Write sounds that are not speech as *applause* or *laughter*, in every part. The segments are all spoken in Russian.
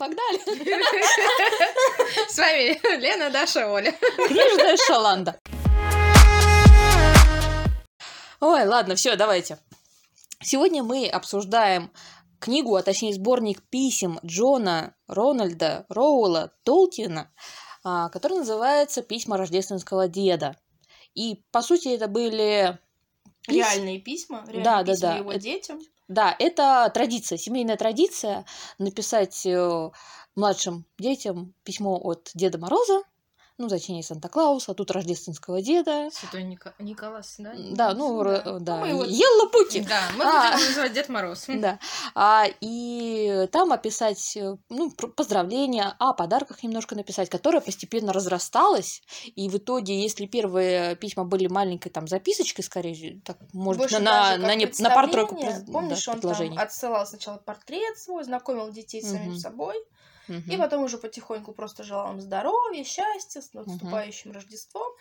Погнали! С вами Лена, Даша, Оля. Книжная шаланда. Ой, ладно, все, давайте. Сегодня мы обсуждаем книгу, а точнее сборник писем Джона Рональда Роула Толкина, а, который называется «Письма рождественского деда». И, по сути, это были... пис- Реальные письма, реальные Да, да, письма да. его Это- детям. Да, это традиция, семейная традиция написать э, младшим детям письмо от Деда Мороза, ну, точнее, Санта-Клауса, а тут рождественского деда. Святой Ника- Николас, да? Да, ну, Да. р- да, Ну, мы его- Елла Пуки. Да, мы А. будем называть Дед Мороз. *laughs* Да. А, и там описать э, ну, поздравления, о подарках немножко написать, которое постепенно разрасталось. И в итоге, если первые письма были маленькой там записочкой, скорее, так, может, Больше на, на, как не- на пред- Помнишь, да, он там отсылал сначала портрет свой, знакомил детей с самим собой, Мгм. и потом уже потихоньку просто желал им здоровья, счастья, с наступающим Рождеством.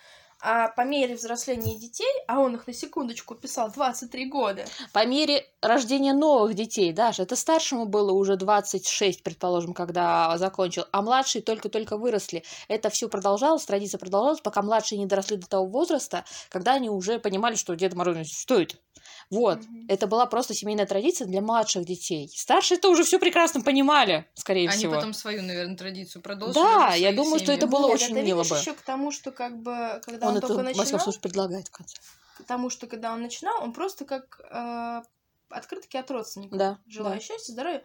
А по мере взросления детей, а он их на секундочку писал 23 года, По мере рождения новых детей, Даша, это старшему было уже 26, предположим, когда закончил, а младшие только-только выросли. Это все продолжалось, традиция продолжалась, пока младшие не доросли до того возраста, когда они уже понимали, что Дед Мороз не существует. Вот. Мгм. Это была просто семейная традиция для младших детей. Старшие-то уже все прекрасно понимали, скорее Они всего. потом свою, наверное, традицию продолжили. Да, я думаю, что это было Нет, очень это мило бы. еще к тому, что как бы, когда он, Он это, только во всяком начинал, случае, предлагает в конце. к тому, что когда он начинал, он просто как э, открытки от родственников. Да, Желаю да. счастья, здоровья.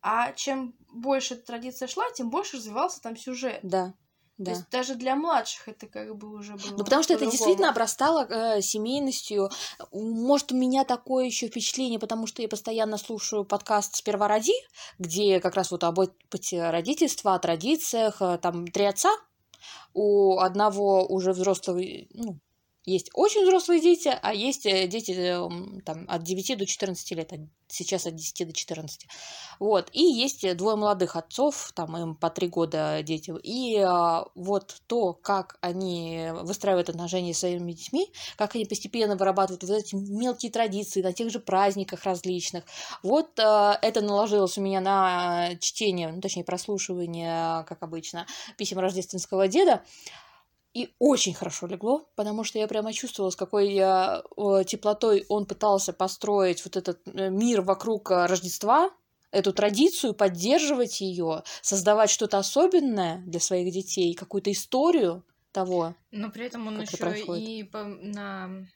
А чем больше эта традиция шла, тем больше развивался там сюжет. Да, То да. есть даже для младших это как бы уже было. Ну, потому что это по-другому. действительно обрастало э, семейностью. Может, у меня такое еще впечатление, потому что я постоянно слушаю подкаст «Сперва роди», где как раз вот об опыте родительства, о традициях. э, Там три отца. У одного уже взрослый, ну, есть очень взрослые дети, а есть э, дети э, там, от 9 до 14 лет, а сейчас от 10 до 14. Вот. И есть э, двое молодых отцов, там им по три года дети. И а, вот то, как они выстраивают отношения с своими детьми, как они постепенно вырабатывают вот эти мелкие традиции на тех же праздниках различных. Вот а, это наложилось у меня на чтение, ну, точнее, прослушивание, как обычно, писем рождественского деда. И очень хорошо легло, потому что я прямо чувствовала, с какой я, э, теплотой он пытался построить вот этот э, мир вокруг э, Рождества, эту традицию, поддерживать ее, создавать что-то особенное для своих детей, какую-то историю того. Но при этом он это еще происходит? и по- на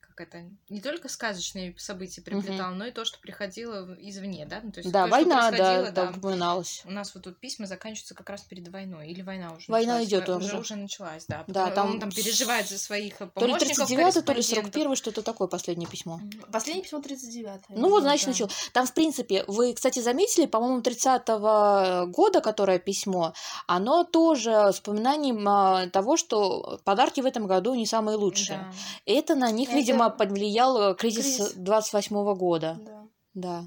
как это не только сказочные события приплетал, но и то, что приходило извне, да? Ну, то есть да, то, война, да, да, упоминалась. У нас вот тут письма заканчиваются как раз перед войной. Или война уже Война началась? идёт Во- уже. уже. Уже началась, да. Да, там Он там переживает за своих То ли помощников, 39 то ли корреспондентов. 41 что-то такое последнее письмо. Последнее письмо 39 Ну вот, значит, да. начал. Там, в принципе, вы, кстати, заметили, по-моему, 30-го года, которое письмо, оно тоже вспоминанием а, того, что подарки в этом году не самые лучшие. Да. Это на них, Это видимо, повлиял э, кризис кризис. 28 года. Да, Да.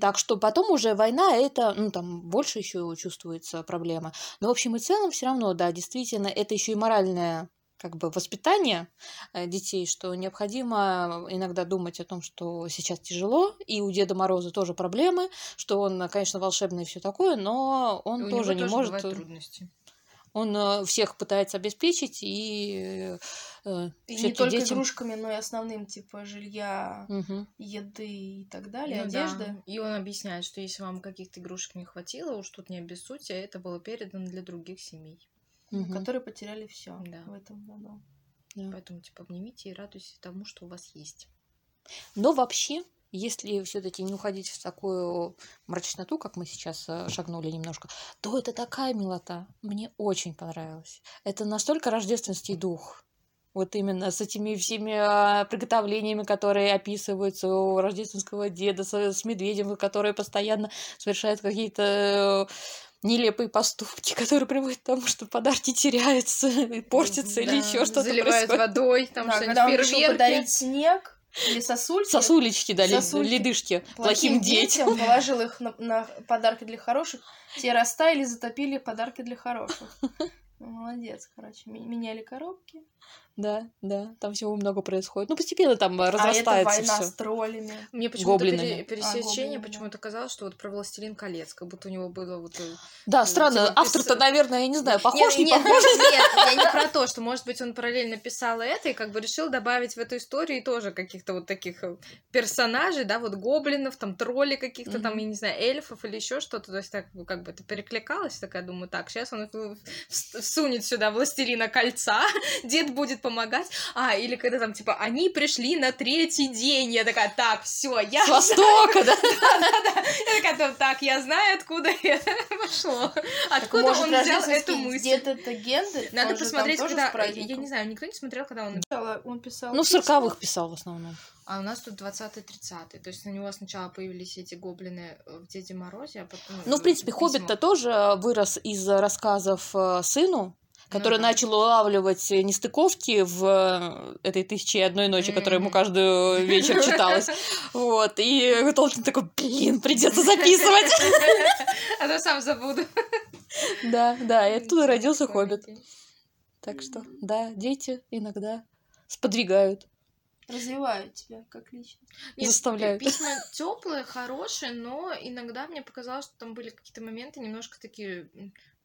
Так что потом уже война, это, ну, там больше еще чувствуется проблема. Но в общем и целом все равно, да, действительно, это еще и моральное как бы воспитание э, детей, что необходимо иногда думать о том, что сейчас тяжело, и у Деда Мороза тоже проблемы, что он, конечно, волшебный и все такое, но он И у тоже не тоже может, бывают трудности. Он э, всех пытается обеспечить и э, И не только детям- игрушками, но и основным, типа жилья, Мгм. еды и так далее, Ну да. одежды. И он объясняет, что если вам каких-то игрушек не хватило, уж тут не обессудьте, а это было передано для других семей. Мгм. которые потеряли все Да. в этом году. Да. Поэтому, типа, обнимите и радуйтесь тому, что у вас есть. Но вообще, если все-таки не уходить в такую мрачноту, как мы сейчас э, шагнули немножко, то это такая милота. Мне очень понравилось. Это настолько рождественский дух. Вот именно с этими всеми а, приготовлениями, которые описываются у рождественского деда, с, медведем, который постоянно совершает какие-то э, нелепые поступки, *laughs* которые приводят к тому, что подарки теряются, *laughs* портятся или Да, еще что-то Заливают происходит. водой, там Да, что-нибудь когда он решил фейерверки. подарить снег или сосульки, Сосулечки, да, Сосульки ледышки плохим плохим детям. детям, *laughs* положил их на, на подарки для хороших, те растаяли, затопили подарки для хороших. Ну, Молодец, короче. Меняли коробки. Да, да, там всего много происходит. Ну, постепенно там А это разрастается война все. с троллями. Мне почему-то пере- пересечение да. почему-то казалось, что вот про «Властелин колец», как будто у него было вот... э, Да, э, странно, типа, автор-то, пис- наверное, я не знаю, похож, Нет, не нет, похож. *laughs* Нет, я не про то, что, может быть, он параллельно писал это и как бы решил добавить в эту историю тоже каких-то вот таких э, персонажей, да, вот гоблинов, там, тролли каких-то, там, Мгм. я не знаю, эльфов или еще что-то, то есть так как бы это перекликалось, такая думаю, так, сейчас он в- всунет сюда «Властелина кольца», *laughs* дед будет помогать, а, или когда там, типа, они пришли на третий день, я такая, так, все, я С востока, да? *laughs* да-да-да. Я такая, так, я знаю, откуда это *laughs* пошло. Откуда он взял эту мысль. дед это Гендель? Надо посмотреть, когда... Я не знаю, никто не смотрел, когда он... Он писал Ну, в сороковых писал в основном. А у нас тут 20-30. То есть на него сначала появились эти гоблины э, в Деде Морозе, а потом... Ну, в принципе. Хоббит-то тоже вырос из рассказов э, сыну, который Ну да. начал улавливать нестыковки в э, этой «Тысяче и одной ночи», которая ему каждый *laughs* вечер читалась. Вот, и Толкин такой, блин, придется записывать. *laughs* А то сам забуду. *laughs* Да, да, и оттуда родился. Хоббит. Так что, да, дети иногда сподвигают. Развивают тебя как личность. Нет, Заставляют. Письма теплые, хорошие, но иногда мне показалось, что там были какие-то моменты немножко такие,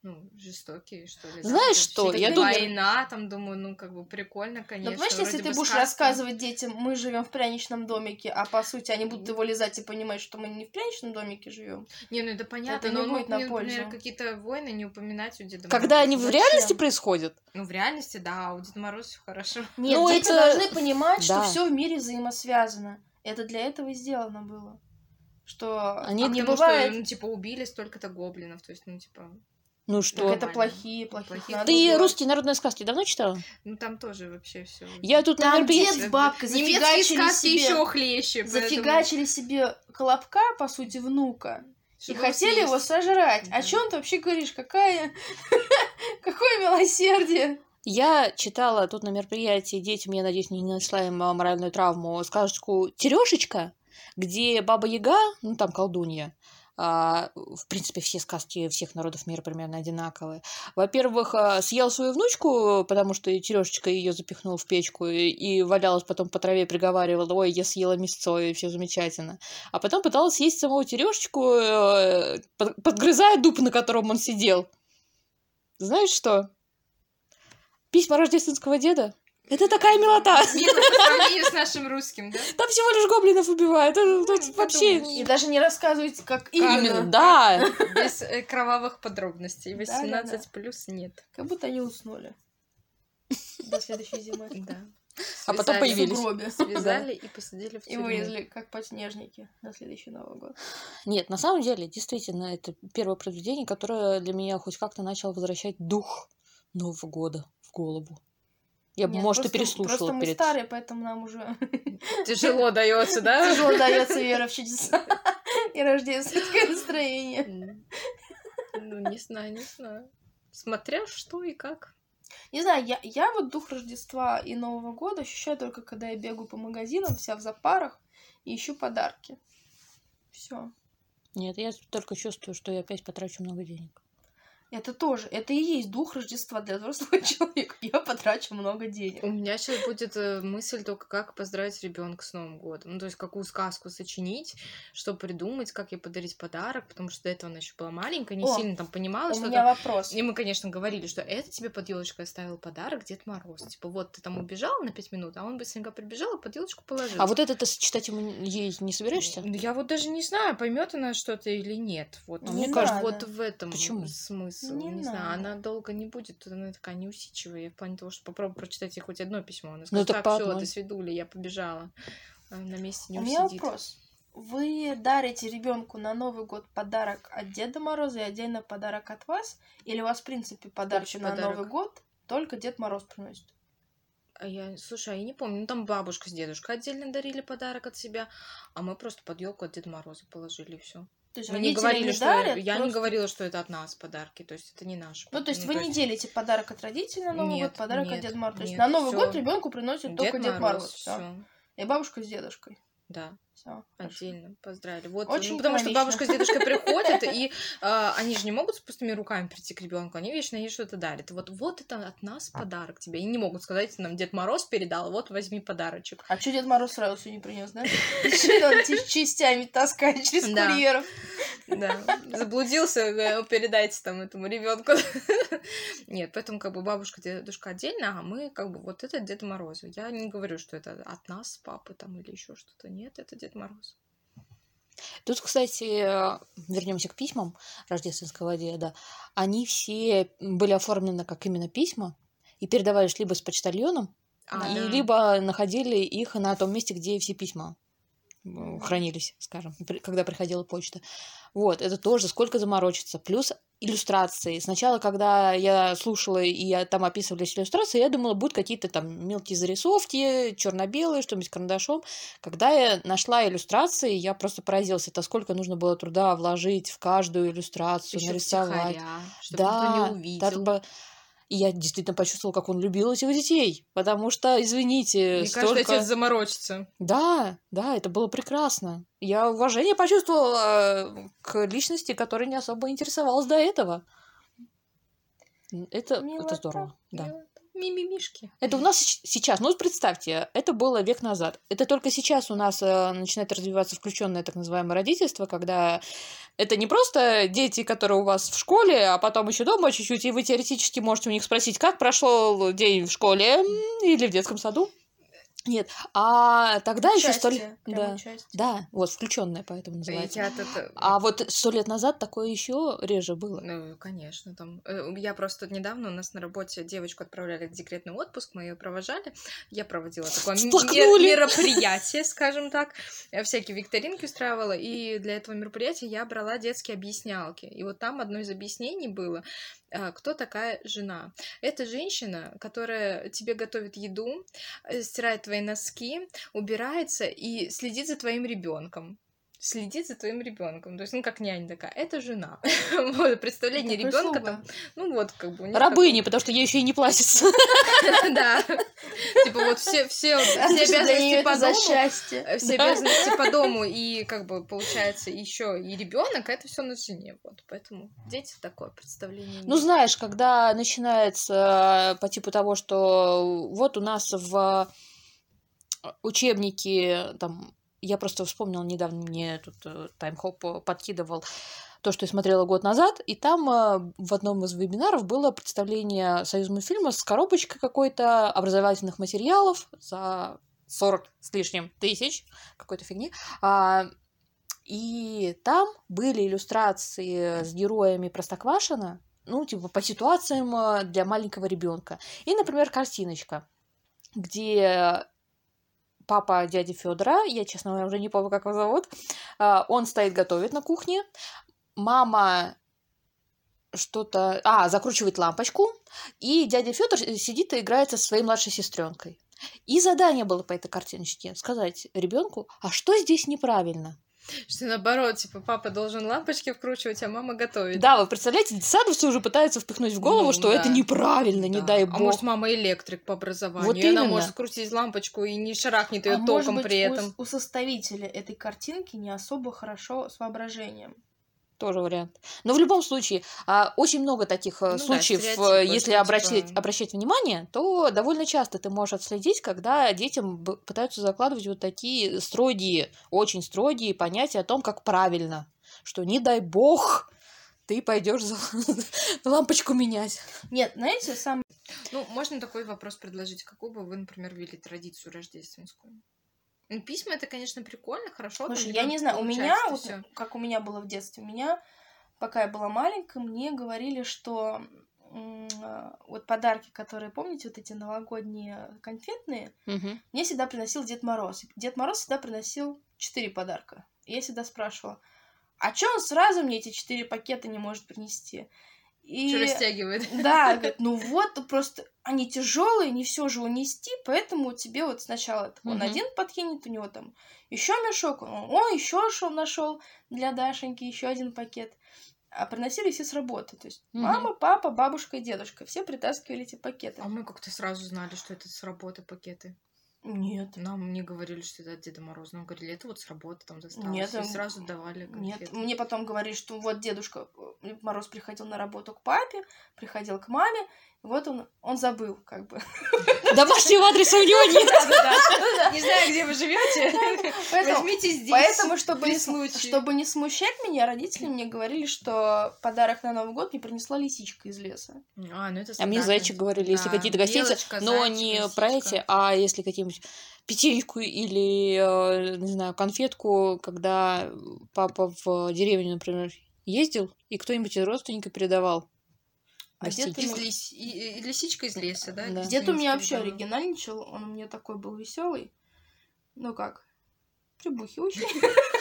ну, жестокие, что ли. да, Знаешь вот что, я думаю- война, там, думаю, ну, как бы прикольно, Но конечно. понимаешь, если ты бы будешь сказка. рассказывать детям, мы живем в пряничном домике, а по сути они будут его лизать и понимать, что мы не в пряничном домике живем. Не, ну это понятно, Это не но он будет на например, пользу. какие-то войны не упоминать у Деда Когда Мороза. они в Зачем? реальности происходят, Ну, в реальности, да, а у Деда Мороза все хорошо. Нет, Ну, дети это- должны понимать, что да. все в мире взаимосвязано. Это для этого и сделано было. Что Они- не Потому бывает. что, ну, типа, убили столько-то гоблинов, то есть, ну, типа, ну Так что? это Нормально. плохие, плохие. Плохие. Ты убивать. русские народные сказки давно читала? ну, там тоже вообще все. Я тут на Там мероприятии... дед с бабкой Немецкие зафигачили сказки себе, еще хлеще. поэтому- зафигачили себе колобка, по сути, внука. И Чтобы хотели его съесть. сожрать. Да. О чем ты вообще говоришь? Какая... *laughs* Какое милосердие? Я читала тут на мероприятии детям, я надеюсь, не нанесла им а, моральную травму, сказочку «Терешечка», где Баба Яга, ну там колдунья, в принципе, все сказки всех народов мира примерно одинаковые. Во-первых, а, съел свою внучку, потому что Терешечка ее запихнул в печку и, валялась потом по траве, приговаривала, ой, я съела мясцо, и все замечательно. А потом пыталась съесть самого Терешечку, э, под- подгрызая дуб, на котором он сидел. Знаешь что? Письма рождественского деда? Это такая милота. Мило по сравнению с нашим русским, да? Там всего лишь гоблинов убивают. Ну, вообще... подумаешь. И даже не рассказывайте, как Именно, именно. да. Без э, кровавых подробностей. Да-да-да. 18 плюс нет. Как будто они уснули. До следующей зимы. Да. А потом Связали- появились. В гробе. Связали и посадили в И тюрьму. вывезли, как подснежники, на следующий Новый год. Нет, на самом деле, действительно, это первое произведение, которое для меня хоть как-то начало возвращать дух Нового года в голову. Я бы, может, и просто- переслушала Просто мы перед... старые, поэтому нам уже *laughs* Тяжело дается, да? тяжело дается вера в чудеса *laughs* и рождественское настроение. Ну, не знаю, не знаю. Смотря что и как. Не знаю, я, я вот дух Рождества и Нового года ощущаю только, когда я бегаю по магазинам, вся в запарах, и ищу подарки. Все. Нет, я только чувствую, что я опять потрачу много денег. Это тоже, это и есть дух Рождества для взрослого *laughs* человека. Я потрачу много денег. У меня сейчас будет э, мысль только, как поздравить ребенка с Новым годом. Ну, то есть, какую сказку сочинить, что придумать, как ей подарить подарок, потому что до этого она еще была маленькая, не О, сильно там понимала, У что меня там- вопрос. И мы, конечно, говорили, что это тебе под елочкой оставил подарок Дед Мороз. Типа, вот ты там убежал на пять минут, а он быстренько прибежал и под елочку положил. А вот это ты читать ему ей не собираешься? Ну, Я вот даже не знаю, поймет она что-то или нет. Вот Не мне кажется, вот в этом Почему? смысл. Не Не, знаю, она долго не будет, она такая неусидчивая. В плане того, что попробуй прочитать ей хоть одно письмо. Она Ну, скажет, так так, по все, ты свидуля, я побежала. А на месте не У меня усидит. вопрос. Вы дарите ребенку на Новый год подарок от Деда Мороза и отдельно подарок от вас? Или у вас, в принципе, подарки на подарок. Новый год только Дед Мороз приносит? А я, слушай, а я не помню, ну там бабушка с дедушкой отдельно дарили подарок от себя, а мы просто под елку от Деда Мороза положили и все. То есть Мы не говорили, не что дарят, я не просто- говорила, что это от нас подарки, то есть это не наш. Ну, то есть ну, вы не делите подарок от родителей на Новый Нет, год, подарок от нет, Деда Мороза. То есть на Новый всё. год ребенку приносит только Дед Мороз. всё. И бабушка с дедушкой. Да. Все. Отдельно поздравили. Вот, Очень ну, потому что бабушка с дедушкой *laughs* приходят, и э, они же не могут с пустыми руками прийти к ребенку, они вечно ей что-то дарят. Вот, вот это от нас подарок тебе. И не могут сказать, нам Дед Мороз передал, вот возьми подарочек. А что Дед Мороз сразу не принес, да? *laughs* Что он ч- частями таскает через курьеров? Да, *laughs* заблудился, э, передайте там этому ребенку. *laughs* Нет, поэтому как бы бабушка, дедушка отдельно, а мы как бы вот это Дед Мороз. Я не говорю, что это от нас, папы там или еще что-то. Нет, это Дед Мороз. Тут, кстати, вернемся к письмам рождественского деда. Они все были оформлены как именно письма и передавались либо с почтальоном, А, и да. либо находили их на том месте, где все письма хранились, скажем, когда приходила почта. Вот, это тоже сколько заморочиться. Плюс иллюстрации. Сначала, когда я слушала, и я, там описывались иллюстрации, я думала, будут какие-то там мелкие зарисовки, черно-белые, что-нибудь карандашом. Когда я нашла иллюстрации, я просто поразилась, это сколько нужно было труда вложить в каждую иллюстрацию, Ещё нарисовать. втихаря, чтобы никто Да, не так увидел. И я действительно почувствовала, как он любил этих детей. Потому что, извините, Мне столько... отец заморочится. Да, да, это было прекрасно. Я уважение почувствовала э, к личности, которая не особо интересовалась до этого. Это, это Милота, здорово, да. Милота. Мимимишки. Это у нас сейчас, ну представьте, это было век назад. Это только сейчас у нас э, начинает развиваться включенное так называемое родительство, когда это не просто дети, которые у вас в школе, а потом еще дома чуть-чуть, и вы теоретически можете у них спросить, как прошел день в школе или в детском саду. Нет, а тогда еще сто лет... Да, да, вот включенное, поэтому называется. Я тут... А вот сто лет назад такое еще реже было. Ну, конечно, там. э, Я просто тут недавно у нас на работе девочку отправляли в декретный отпуск, мы ее провожали. Я проводила такое мер- мероприятие, скажем так. Я всякие викторинки устраивала, и для этого мероприятия я брала детские объяснялки. И вот там одно из объяснений было, кто такая жена. Это женщина, которая тебе готовит еду, э, стирает твои носки, убирается и следит за твоим ребенком. Следит за твоим ребенком. То есть, ну, как нянь такая. Это жена. *laughs* Вот, представление ребенка там. Ну, вот, как бы. Рабыни, потому что ей еще и не платится. *laughs* Да. Типа, вот все, все, А обязанности по за дому. счастье? э, Все обязанности по дому и как бы получается еще и ребенок, это все на жене. Вот поэтому дети такое представление. Ну, знаешь, когда начинается э, по типу того, что вот у нас в учебнике, там, я просто вспомнила недавно, мне тут э, таймхоп подкидывал то, что я смотрела год назад, и там э, в одном из вебинаров было представление союзмультфильма с коробочкой какой-то образовательных материалов за 40 с лишним тысяч какой-то фигни. А, и там были иллюстрации с героями Простоквашина, ну, типа, по ситуациям э, для маленького ребенка. И, например, картиночка, где папа дяди Федора, я, честно говоря, уже не помню, как его зовут, а, он стоит готовит на кухне, мама что-то... А, закручивает лампочку, и дядя Федор сидит и играет со своей младшей сестренкой. И задание было по этой картиночке сказать ребенку, а что здесь неправильно? Что наоборот, типа, папа должен лампочки вкручивать, а мама готовит. Да, вы представляете, садовцы уже пытаются впихнуть в голову, Ну, что да. это неправильно, не Да. дай А бог. может, мама электрик по образованию. Вот и она может скрутить лампочку и не шарахнет ее А может током быть, при у- этом. у составителя этой картинки не особо хорошо с воображением. Тоже вариант. Но в любом случае, а, очень много таких э, Ну да, случаев, стереотипы, если что обращать, типа- обращать внимание, то довольно часто ты можешь отследить, когда детям пытаются закладывать вот такие строгие, очень строгие понятия о том, как правильно. Что не дай бог ты пойдешь за *laughs* лампочку менять. Нет, знаете, сам Ну, можно такой вопрос предложить. Какую бы вы, например, ввели традицию рождественскую? Ну, письма это, конечно, прикольно, хорошо. Слушай, я не знаю, у меня, вот, всё. как у меня было в детстве, у меня, пока я была маленькая, мне говорили, что вот подарки, которые, помните, вот эти новогодние конфетные, мне всегда приносил Дед Мороз. Дед Мороз всегда приносил четыре подарка. И я всегда спрашивала, а чё он сразу мне эти четыре пакета не может принести? И... Чё растягивает. *laughs* Да, говорит, *laughs* ну вот, просто они тяжелые, не все же унести, поэтому тебе вот сначала он Мгм. один подкинет, у него там еще мешок, он, о, еще что нашел для Дашеньки, еще один пакет. А приносили все с работы. То есть Мгм. мама, папа, бабушка и дедушка. Все притаскивали эти пакеты. А мы как-то сразу знали, что это с работы пакеты. Нет. Нам не говорили, что это от Деда Мороза. Нам говорили, это вот с работы там досталось. Нет, и сразу давали конфеты. Нет, мне потом говорили, что вот дедушка э, Мороз приходил на работу к папе, приходил к маме, вот он, он забыл, как бы. *laughs* Домашнего адреса у него *laughs* нет. *laughs* Не знаю, где вы живете. Возьмите здесь. Поэтому, чтобы не, чтобы не смущать меня, родители мне говорили, что подарок на Новый год мне принесла лисичка из леса. А, ну это А мне зайчик говорили, если какие-то гостиницы, но не про эти, а если какие-нибудь печеньку или, э, не знаю, конфетку, когда папа в деревню, например, ездил, и кто-нибудь из родственников передавал. А дед из лис... лисичка из леса, да? да. Дед у меня вообще оригинальничал, он у меня такой был веселый. Ну как, прибухивающий. *laughs*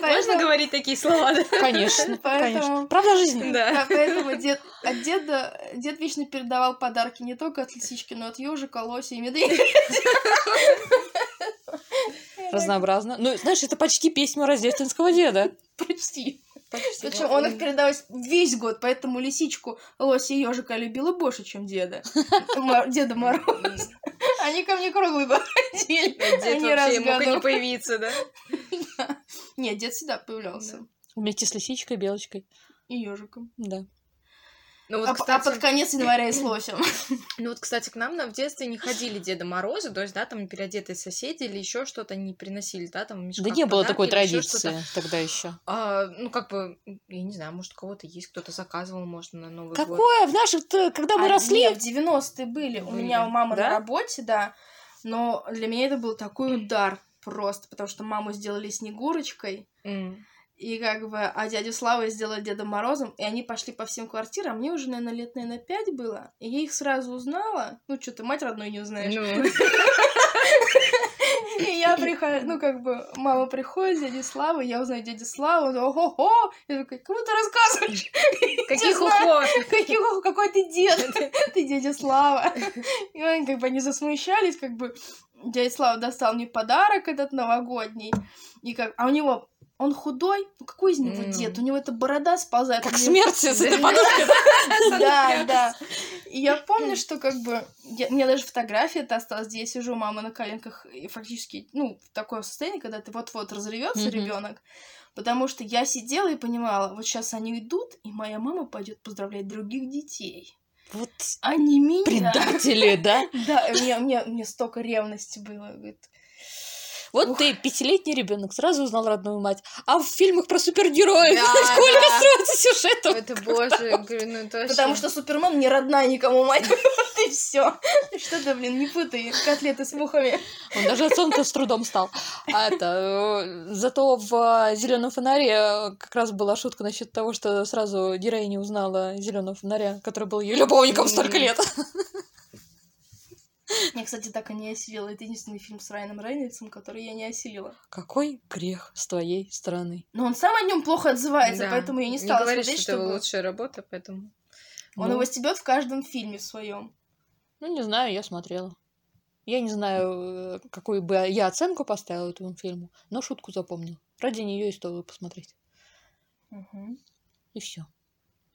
Можно говорить такие слова, да? Конечно, *laughs* конечно. Правда жизни. Да. Поэтому дед, от *laughs* деда, дед вечно передавал подарки не только от лисички, но от ежика, лося и медведя. Разнообразно. Ну, знаешь, это почти песня рождественского деда. Почти. Причем он их передавал весь год, поэтому лисичку, лося и ежика любила больше, чем деда. Деда Мороз. *laughs* Они ко мне круглый год ходили. Дед вообще мог не появиться, да? *laughs* Нет, дед всегда появлялся. Вместе с лисичкой, белочкой. И ежиком. Да. Ну, вот, а, кстати... а под конец января и с лосем. *laughs* Ну вот, кстати, к нам в детстве не ходили Деда Мороза, то есть, да, там переодетые соседи или еще что-то не приносили, да, там Да не было такой традиции тогда еще. А, ну, как бы, я не знаю, может, у кого-то есть, кто-то заказывал, может, на Новый Какое? год. Какое? В наших когда мы а, росли? Нет, в 90-е были. были. У меня у мамы да? на работе, да. Но для меня это был такой удар просто, потому что маму сделали снегурочкой. Mm. И как бы, а дядю Славу сделали Дедом Морозом, и они пошли по всем квартирам. Мне уже, наверное, лет, наверное, пять было. И я их сразу узнала. Ну, что ты мать родной не узнаешь. Ну. *laughs* И я прихожу, ну, как бы, мама приходит, дядя Слава, я узнаю дядю Славу, он ого-го, я такая, кому ты рассказываешь? *laughs* Каких ухо? Каких ухо? Какой ты дед? *laughs* Ты дядя Слава. И они как бы они засмущались, как бы, дядя Слава достал мне подарок этот новогодний, и как, а у него он худой, ну какой из него mm. дед? У него эта борода сползает. Как смерть с этой подушкой. Да, *laughs* да. И я помню, что как бы... У меня даже фотография это осталась, где я сижу у мамы на коленках, и фактически, ну, в такое состояние, когда ты вот-вот разревется ребенок. Потому что я сидела и понимала, вот сейчас они идут, и моя мама пойдет поздравлять других детей. Вот они меня. Предатели, да? *laughs* Да, мне, мне, мне столько ревности было. Говорит, вот Ух. ты, пятилетний ребенок, сразу узнал родную мать. А в фильмах про супергероев да, *laughs* сколько да. строится сюжетов? Это боже, говорю, ну это Потому что Супермен не родная никому мать. *laughs* И все. Что ты, блин, не путай котлеты с мухами. Он даже отцом-то с трудом стал. А это, э, зато в зеленом фонаре как раз была шутка насчет того, что сразу не узнала зеленого фонаря, который был ее любовником столько лет. Я, кстати, так и не осилила. Это единственный фильм с Райаном Рейнольдсом, который я не осилила. Какой грех с твоей стороны? Но он сам о нем плохо отзывается, да. поэтому я не стала не говоришь, смотреть, что чтобы... это лучшая работа, поэтому... Он ну... его стебет в каждом фильме своем. Ну, не знаю, я смотрела. Я не знаю, э, какую бы я оценку поставила этому фильму, но шутку запомнил. Ради нее и стоило посмотреть. Угу. И все.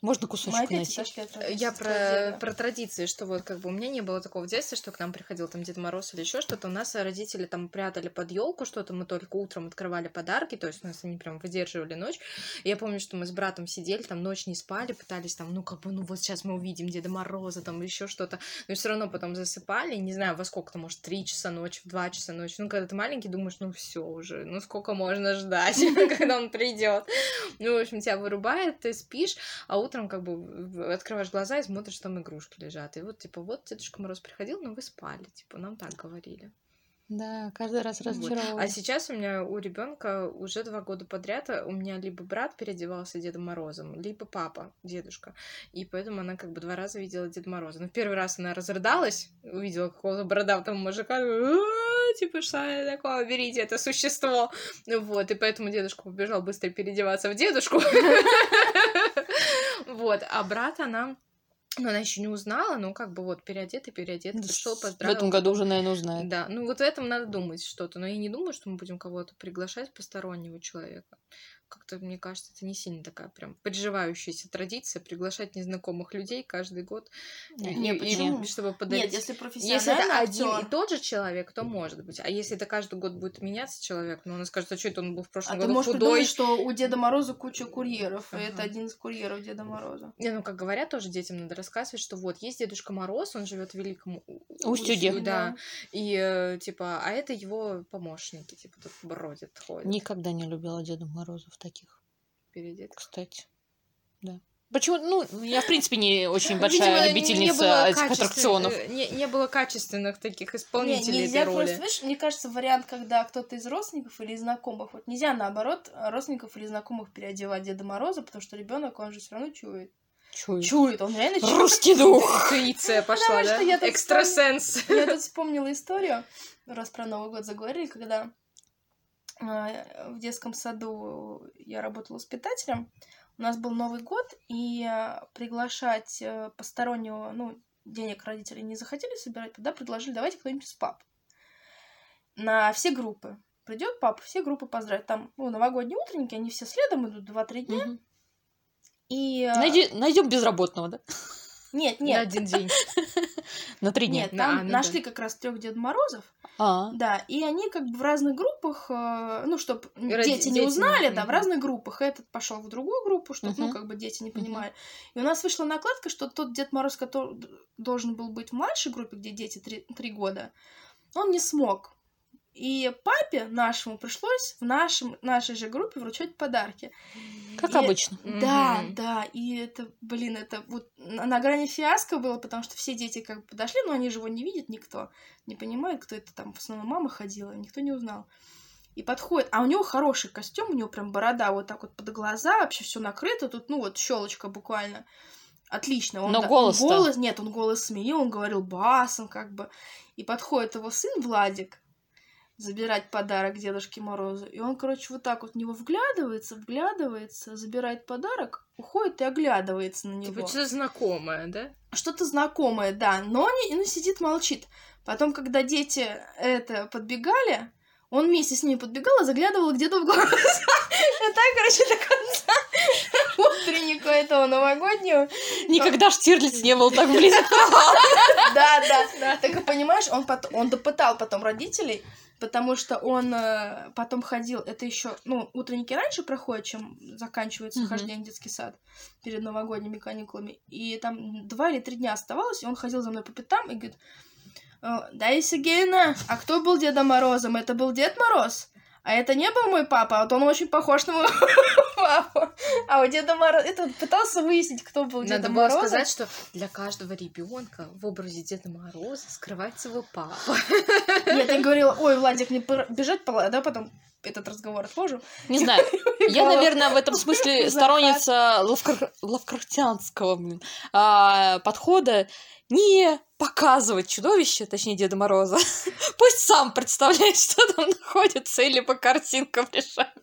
Можно кусочек найти. Я про, про традиции, что вот как бы у меня не было такого в детстве, что к нам приходил там Дед Мороз или еще что-то. У нас родители там прятали под елку что-то, мы только утром открывали подарки, то есть у нас они прям выдерживали ночь. Я помню, что мы с братом сидели, там ночь не спали, пытались там, ну как бы, ну вот сейчас мы увидим Деда Мороза, там еще что-то. Но все равно потом засыпали, не знаю, во сколько-то, может, три часа ночи, в два часа ночи. Ну, когда ты маленький, думаешь, ну все уже, ну сколько можно ждать, *laughs* когда он придет. Ну, в общем, тебя вырубает, ты спишь, а утром утром как бы открываешь глаза и смотришь, там игрушки лежат. И вот, типа, вот Дедушка Мороз приходил, но вы спали. Типа, нам так говорили. Да, каждый раз разочаровывалась. Вот. А сейчас у меня у ребенка уже два года подряд у меня либо брат переодевался Дедом Морозом, либо папа, дедушка. И поэтому она как бы два раза видела Деда Мороза. Но в первый раз она разрыдалась, увидела какого-то бородатого мужика, типа, что такое, берите это существо. Вот, и поэтому дедушка побежал быстро переодеваться в дедушку. *laughs* *laughs* Вот, а брат она но она еще не узнала, ну как бы вот переодетый, переодетый, пришел, поздравил. В этом году уже, наверное, узнает. Да, ну вот в этом надо думать что-то. Но я не думаю, что мы будем кого-то приглашать постороннего человека. Как-то, мне кажется, это не сильно такая прям приживающаяся традиция приглашать незнакомых людей каждый год. Не, и, почему? И, чтобы подарить. Нет, если профессионально Если это один и тот же человек, то может быть. А если это каждый год будет меняться человек, ну, он скажет, а что это он был в прошлом а году ты можешь худой. Придумать, что у Деда Мороза куча курьеров, ага. и это один из курьеров Деда Мороза. Не, ну, как говорят, тоже детям надо рассказывать, что вот, есть Дедушка Мороз, он живет в Великом Устюге. Да. да. И, типа, а это его помощники, типа, тут бродят, ходят. Никогда не любила Деда Мороза в таких. Перед Кстати, да. Почему? Ну, я, в принципе, не очень большая Видимо, любительница этих аттракционов. Э, не, не было качественных таких исполнителей не, нельзя этой роли. Просто, знаешь, мне кажется, вариант, когда кто-то из родственников или знакомых, вот нельзя, наоборот, родственников или знакомых переодевать Деда Мороза, потому что ребенок, он же все равно чует. Чует. Чует, он реально чует. Русский дух. *laughs* Интуиция пошла, да? Экстрасенс. Я тут вспомнила историю, раз про Новый год заговорили, когда в детском саду я работала воспитателем, у нас был Новый год, и приглашать э, постороннего, ну, денег родители не захотели собирать, тогда предложили, давайте кто-нибудь из пап. На все группы. Придет папа, все группы поздравить. Там, ну, новогодние утренники, они все следом идут 2-3 дня. Угу. И... Найди, найдем безработного, да? Нет, нет. На один день. *laughs* На три дня. Нет, там а, ну нашли как раз трех Дед Морозов. А. Да, и они как бы в разных группах, э, ну, чтобы дети не узнали, да, в разных группах. Этот пошел в другую группу, чтобы, ну, как бы дети не понимали. И у нас вышла накладка, что тот Дед Мороз, который должен был быть в младшей группе, где дети три года, он не смог и папе нашему пришлось в нашем, нашей же группе вручать подарки. Как и, обычно. Да, mm-hmm. да. И это, блин, это вот на, на грани фиаско было, потому что все дети как бы подошли, но они же его не видят никто. Не понимает, кто это там. В основном мама ходила, никто не узнал. И подходит, а у него хороший костюм, у него прям борода вот так вот под глаза, вообще все накрыто, тут, ну вот щелочка буквально. Отлично. Он, Но голос голос Нет, он голос сменил, он говорил басом как бы. И подходит его сын Владик, забирать подарок Дедушке Морозу. И он, короче, вот так вот в него вглядывается, вглядывается, забирает подарок, уходит и оглядывается на него. Типа что-то знакомое, да? Что-то знакомое, да. Но не, ну, сидит, молчит. Потом, когда дети это подбегали, он вместе с ними подбегал и заглядывал где-то в глаза. *laughs* И так, короче, до конца *laughs* утренника этого новогоднего. Никогда Штирлиц не был так близок *laughs* Да, да. Так понимаешь, он он допытал потом родителей, потому что он э, потом ходил, это еще, ну, утренники раньше проходят, чем заканчивается mm-hmm. хождение в детский сад перед новогодними каникулами, и там два или три дня оставалось, и он ходил за мной по пятам и говорит, да, Сергеевна, а кто был Дедом Морозом? Это был Дед Мороз? А это не был мой папа, а вот он очень похож на моего *laughs* папу. А у Деда Мороза... Это пытался выяснить, кто был Дедом Морозом. Надо было сказать, что для каждого ребенка в образе Деда Мороза скрывается его папа. Нет, я *laughs* говорила, ой, Владик, не бежать, да, потом этот разговор отложим. Не знаю. *laughs* Я, наверное, в этом смысле сторонница лавкрафтянского а, подхода не показывать чудовище, точнее Деда Мороза. *laughs* Пусть сам представляет, что там находится, или по картинкам решает.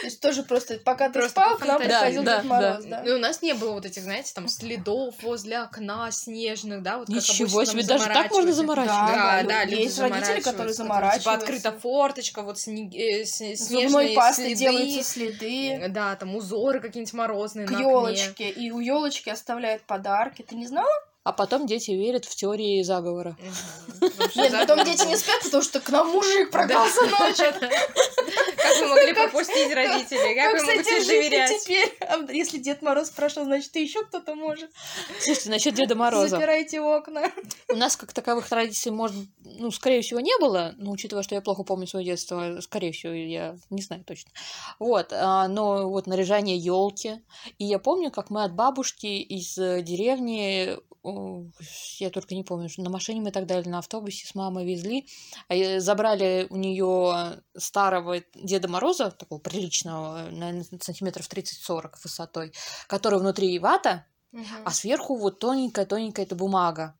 То есть тоже просто пока ты просто спал, к нам приходил да, Дед Мороз, да. И у нас не было вот этих, знаете, там следов возле окна снежных, да, вот Ничего себе, даже так можно заморачивать. Да, да, да люди Есть родители, которые заморачиваются. Типа открыта форточка, вот снег, э, снежные пасты делаются следы. Да, там узоры какие-нибудь морозные К елочке. И у елочки оставляют подарки. Ты не знала? А потом дети верят в теории заговора. *laughs* Нет, потом дети не спят, потому что к нам мужик прогнался *laughs* ночью. Как вы могли пропустить родителей? Как вы могли доверять? теперь? А если Дед Мороз прошел, значит, и еще кто-то может. Слушайте, насчет Деда Мороза. Запирайте окна. У нас как таковых традиций, может, ну, скорее всего, не было, но учитывая, что я плохо помню свое детство, скорее всего, я не знаю точно. Вот, а, но вот наряжание елки. И я помню, как мы от бабушки из деревни я только не помню, на машине мы тогда или на автобусе с мамой везли, а забрали у нее старого Деда Мороза, такого приличного, наверное, сантиметров 30-40 высотой, который внутри вата, угу. а сверху вот тоненькая-тоненькая эта бумага.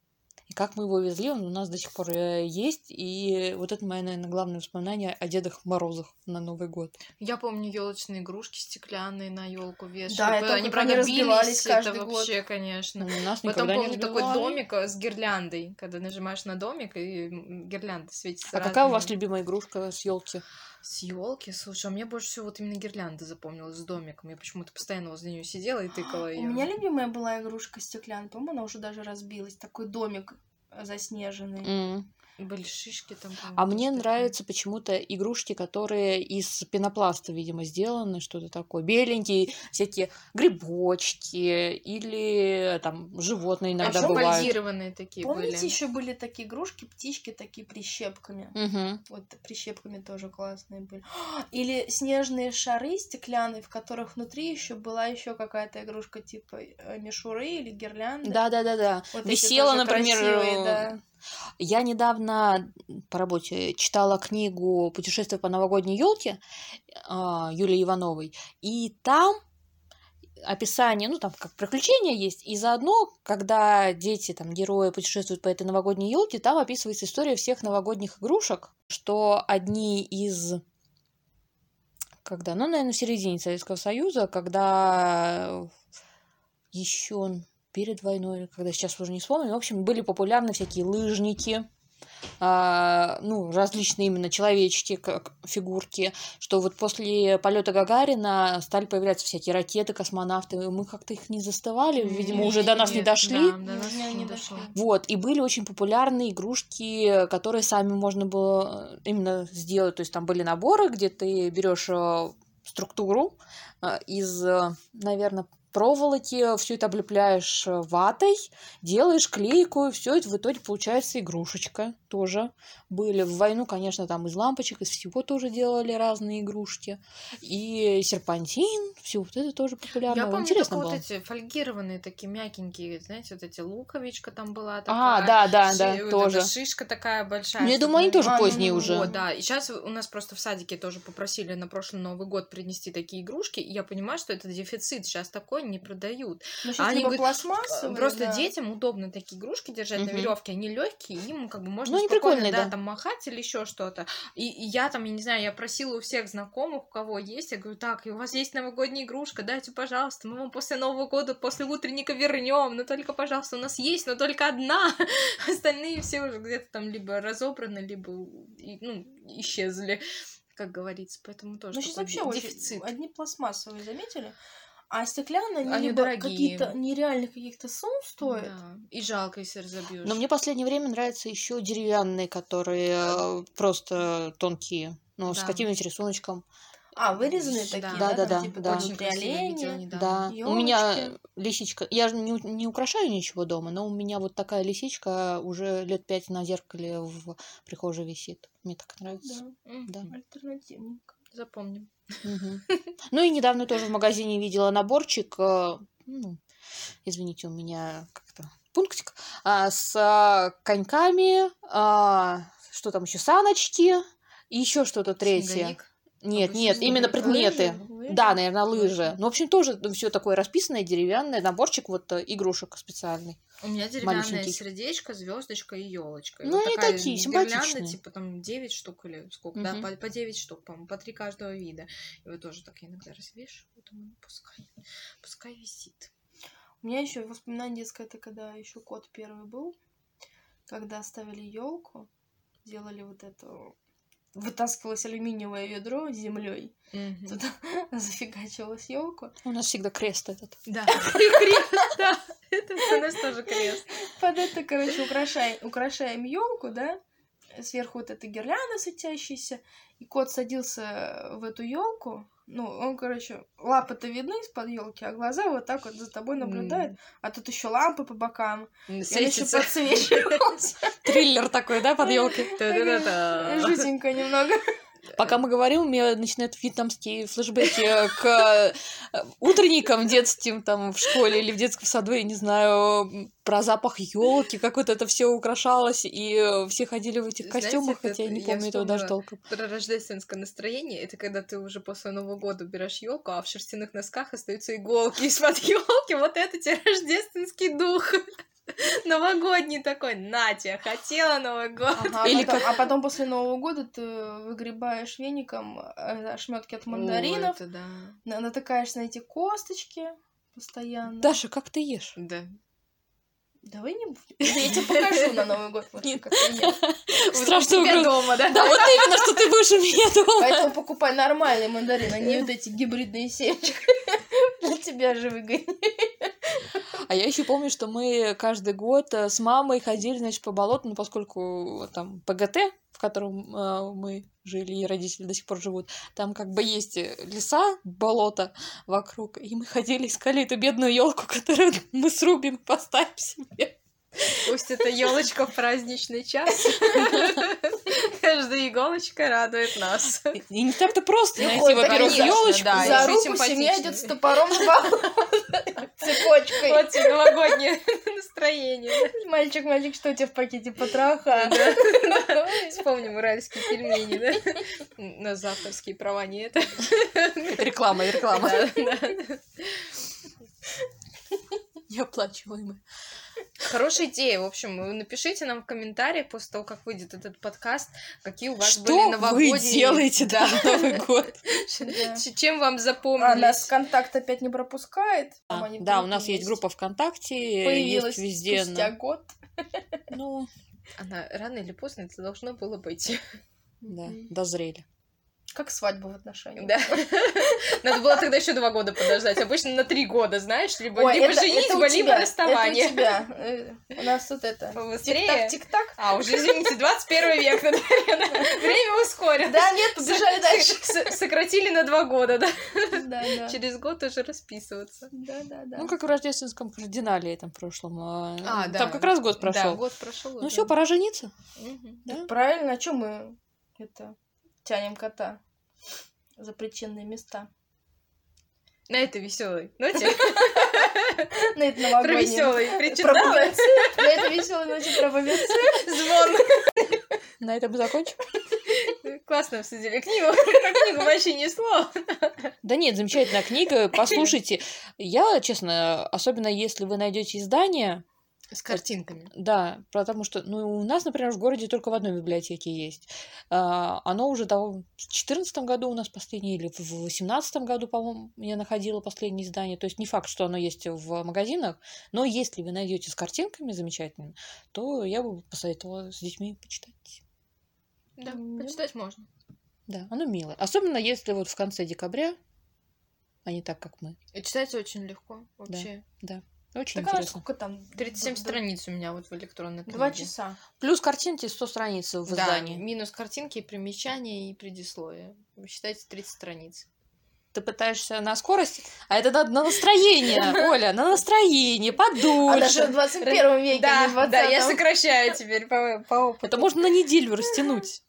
И как мы его везли, он у нас до сих пор э, есть. И вот это мое, наверное, главное воспоминание о Дедах Морозах на Новый год. Я помню елочные игрушки стеклянные на елку вешали. Да, они правда разбивались каждый это год. вообще, конечно. У нас Потом помню такой домик э, с гирляндой, когда нажимаешь на домик и гирлянда светится. А разными. какая у вас любимая игрушка с елки? С елки, слушай, а мне больше всего вот именно гирлянда запомнилась с домиком. Я почему-то постоянно возле нее сидела и тыкала ее. *gasps* У меня любимая была игрушка стеклянная, по-моему, она уже даже разбилась. Такой домик заснеженный. Mm. Были шишки там. А мне нравятся почему-то игрушки, которые из пенопласта, видимо, сделаны, что-то такое. Беленькие, всякие грибочки или там животные иногда а бывают. такие Помните, были? еще были такие игрушки, птички такие прищепками. Угу. Вот прищепками тоже классные были. *gasps* Или снежные шары стеклянные, в которых внутри еще была еще какая-то игрушка типа э, мишуры или гирлянды. Да, да, да, да. Вот Висела, например, красивые, да я недавно по работе читала книгу «Путешествие по новогодней елке» а, Юлии Ивановой, и там описание, ну там как приключения есть, и заодно, когда дети, там, герои путешествуют по этой новогодней елке, там описывается история всех новогодних игрушек, что одни из когда, ну, наверное, в середине Советского Союза, когда еще перед войной, когда сейчас уже не вспомню, в общем, были популярны всякие лыжники, а, ну, различные именно человечки, как фигурки, что вот после полета Гагарина стали появляться всякие ракеты, космонавты, мы как-то их не застывали, видимо, уже до нас не дошли. Да, до нас не дошло. Вот, и были очень популярные игрушки, которые сами можно было именно сделать, то есть там были наборы, где ты берешь э, структуру э, из, э, наверное, проволоки, все это облепляешь э, ватой, делаешь клейку, все это в итоге получается игрушечка тоже. Были в войну, конечно, там из лампочек, из всего тоже делали разные игрушки. И серпантин, все вот это тоже популярно. Я помню Интересно было. вот эти фольгированные такие мягенькие, знаете, вот эти луковичка там была а, такая. А, да, да, да, вот тоже. шишка такая большая. Ну, я думаю, они тоже а, поздние ну, уже. Вот, да. И сейчас у нас просто в садике тоже попросили на прошлый Новый год принести такие игрушки. И я понимаю, что это дефицит. Сейчас такое не продают. Ну, а они говорят, просто да. детям удобно такие игрушки держать Угу. на веревке, они легкие, им как бы можно Ну, спокойно, да, да. там махать или еще что-то. И, и я там, я не знаю, я просила у всех знакомых, у кого есть, я говорю, так, и у вас есть новогодняя игрушка, дайте, пожалуйста, мы вам после Нового года, после утренника вернем, но только, пожалуйста, у нас есть, но только одна. *laughs* Остальные все уже где-то там либо разобраны, либо ну, исчезли, как говорится, поэтому тоже Ну, сейчас вообще очень- дефицит. одни пластмассовые, заметили? А стеклянные, они, Они либо дорогие. какие-то нереальных каких-то сумм стоят. Да. И жалко, если разобьешь. Но мне в последнее время нравятся еще деревянные, которые э, просто тонкие, ну, с Да. каким-нибудь рисуночком. А, вырезанные Да. такие, Да, да? да, типа да. Очень оленя. Да, у меня лисичка. Я же не, не украшаю ничего дома, но у меня вот такая лисичка уже лет пять на зеркале в прихожей висит. Мне так нравится. Да, Да. альтернативненько. Запомним. Ну и недавно тоже в магазине видела наборчик. э, ну, извините, у меня как-то пунктик а, с а, коньками, а, что там еще, саночки и еще что-то третье. Снеговик. Нет, нет, именно предметы. Лыжи? Лыжи? Да, наверное, лыжи. Ну, в общем, тоже все такое расписанное, деревянное, наборчик вот э, игрушек специальный. У меня деревянное сердечко, звездочка и елочка. Ну, они такие, симпатичные. типа там 9 штук или сколько, Мгм. да, по, по 9 штук, по-моему, по 3 каждого вида. И вот тоже так иногда развешиваю, думаю, пускай, пускай висит. У меня еще воспоминание детское, это когда еще кот первый был, когда ставили елку, делали вот эту вытаскивалось алюминиевое ведро с землей, Мгм. туда *laughs* зафигачивалась елку. У нас всегда крест этот. Да, крест, да. Это у нас тоже крест. Под это, короче, украшаем, украшаем елку, да, сверху вот эта гирлянда светящаяся, и кот садился в эту елку. Ну, он, короче, лапы-то видны из-под елки, а глаза вот так вот за тобой наблюдают. А тут еще лампы по бокам. Он еще Светится. подсвечивался. *laughs* Триллер такой, да, под елкой. Жутенько немного. Пока мы говорим, у меня начинают вьетнамские флешбеки к э, утренникам детским там в школе или в детском саду, я не знаю, про запах елки, как вот это все украшалось, и все ходили в этих Знаете, костюмах, это- хотя я не я помню этого даже толком. Про рождественское настроение это когда ты уже после Нового года берешь елку, а в шерстяных носках остаются иголки из-под елки. Вот это тебе рождественский дух. *laughs* Новогодний такой, Натя, хотела Новый год. Ага, а, Или потом, как- а потом после Нового года ты выгребаешь веником ошметки от мандаринов, О, это да. на- натыкаешься на эти косточки постоянно. Даша, как ты ешь? Да. Давай не будем. Я тебе покажу на Новый год. Как Страшно тебя дома, да? Да, вот именно, что ты будешь у меня дома. Поэтому покупай нормальные мандарины, а не вот эти гибридные семечки. Для тебя же выгоню. А я еще помню, что мы каждый год э, с мамой ходили, значит, по болоту, ну, поскольку там ПГТ, котором э, мы жили, и родители до сих пор живут, там как бы есть э, леса, болото вокруг, и мы ходили, искали эту бедную елку, которую *laughs* мы срубим, поставим себе. Пусть это елочка в праздничный час. Каждая иголочка радует нас. И не так-то просто найти, во-первых, елочку. Да, За руку семья идет с топором цепочкой. Вот новогоднее настроение. Мальчик, мальчик, что у тебя в пакете потроха? *laughs* Вспомним уральские пельмени, да? На завтраские права нет. Это реклама, реклама. Неоплачиваемая. Хорошая идея. В общем, напишите нам в комментариях после того, как выйдет этот подкаст, какие у вас Что были новогодние... вы делаете *laughs* да. на Новый год? Чем вам запомнились? А нас ВКонтакт опять не пропускает. Да, у нас есть группа ВКонтакте, Появилась везде. спустя год. Ну, она рано или поздно это должно было быть. Да, дозрели. Как свадьба в отношениях. Да. *laughs* Надо было тогда еще два года подождать. Обычно на три года, знаешь, либо, Ой, либо это, женитьба, это либо расставание. Это у тебя. Э, у нас тут это. Побыстрее. Тик-так, тик-так. А, уже, извините, 21 век, наверное. Время ускорилось. Да, нет, побежали дальше. Сократили на два года, да? Да, да. Через год уже расписываться. Да, да, да. Ну, как в рождественском кардинале этом прошлом. а, А, да. Там как раз год Да, прошел. год прошел. Ну все, пора жениться. Да? Правильно, а что мы это тянем кота за причинные места? На этой веселой ноте. *laughs* На это Про новогоднее. веселый. Про Причитала. бубенцы. На это веселой ноте про бубенцы. Звон. На этом закончим. Классно обсудили книгу. Про книгу вообще ни слова. Да нет, замечательная книга. Послушайте. Я, честно, особенно если вы найдете издание, С картинками. да, потому что, ну, у нас, например, в городе только в одной библиотеке есть. А, Оно уже дав- в 2014 году у нас последнее, или в 2018 году, по-моему, я находила последнее издание. То есть не факт, что оно есть в магазинах, но если вы найдете с картинками замечательными, то я бы посоветовала с детьми почитать. Да, Мгм. почитать можно. Да, оно милое. Особенно если вот в конце декабря, а не так, как мы. И читать очень легко вообще. Очень Так интересно. сколько там? 37 Д- д- страниц у меня вот в электронной книге. Два часа. Плюс картинки 100 страниц в Да, издании. минус картинки, примечания и предисловия. Вы считаете 30 страниц. Ты пытаешься на скорость, а это надо на настроение, *laughs* Оля, на настроение, А даже подольше. в 21 веке, а не в 20 да, я сокращаю теперь по, по опыту. Это можно на неделю растянуть.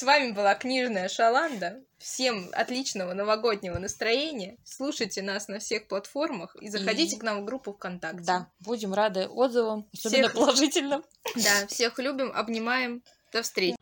С вами была книжная Шаланда. Всем отличного новогоднего настроения. Слушайте нас на всех платформах и заходите И- к нам в группу ВКонтакте. Да, будем рады отзывам, особенно Всех- положительным. Да, всех любим, обнимаем. До встречи.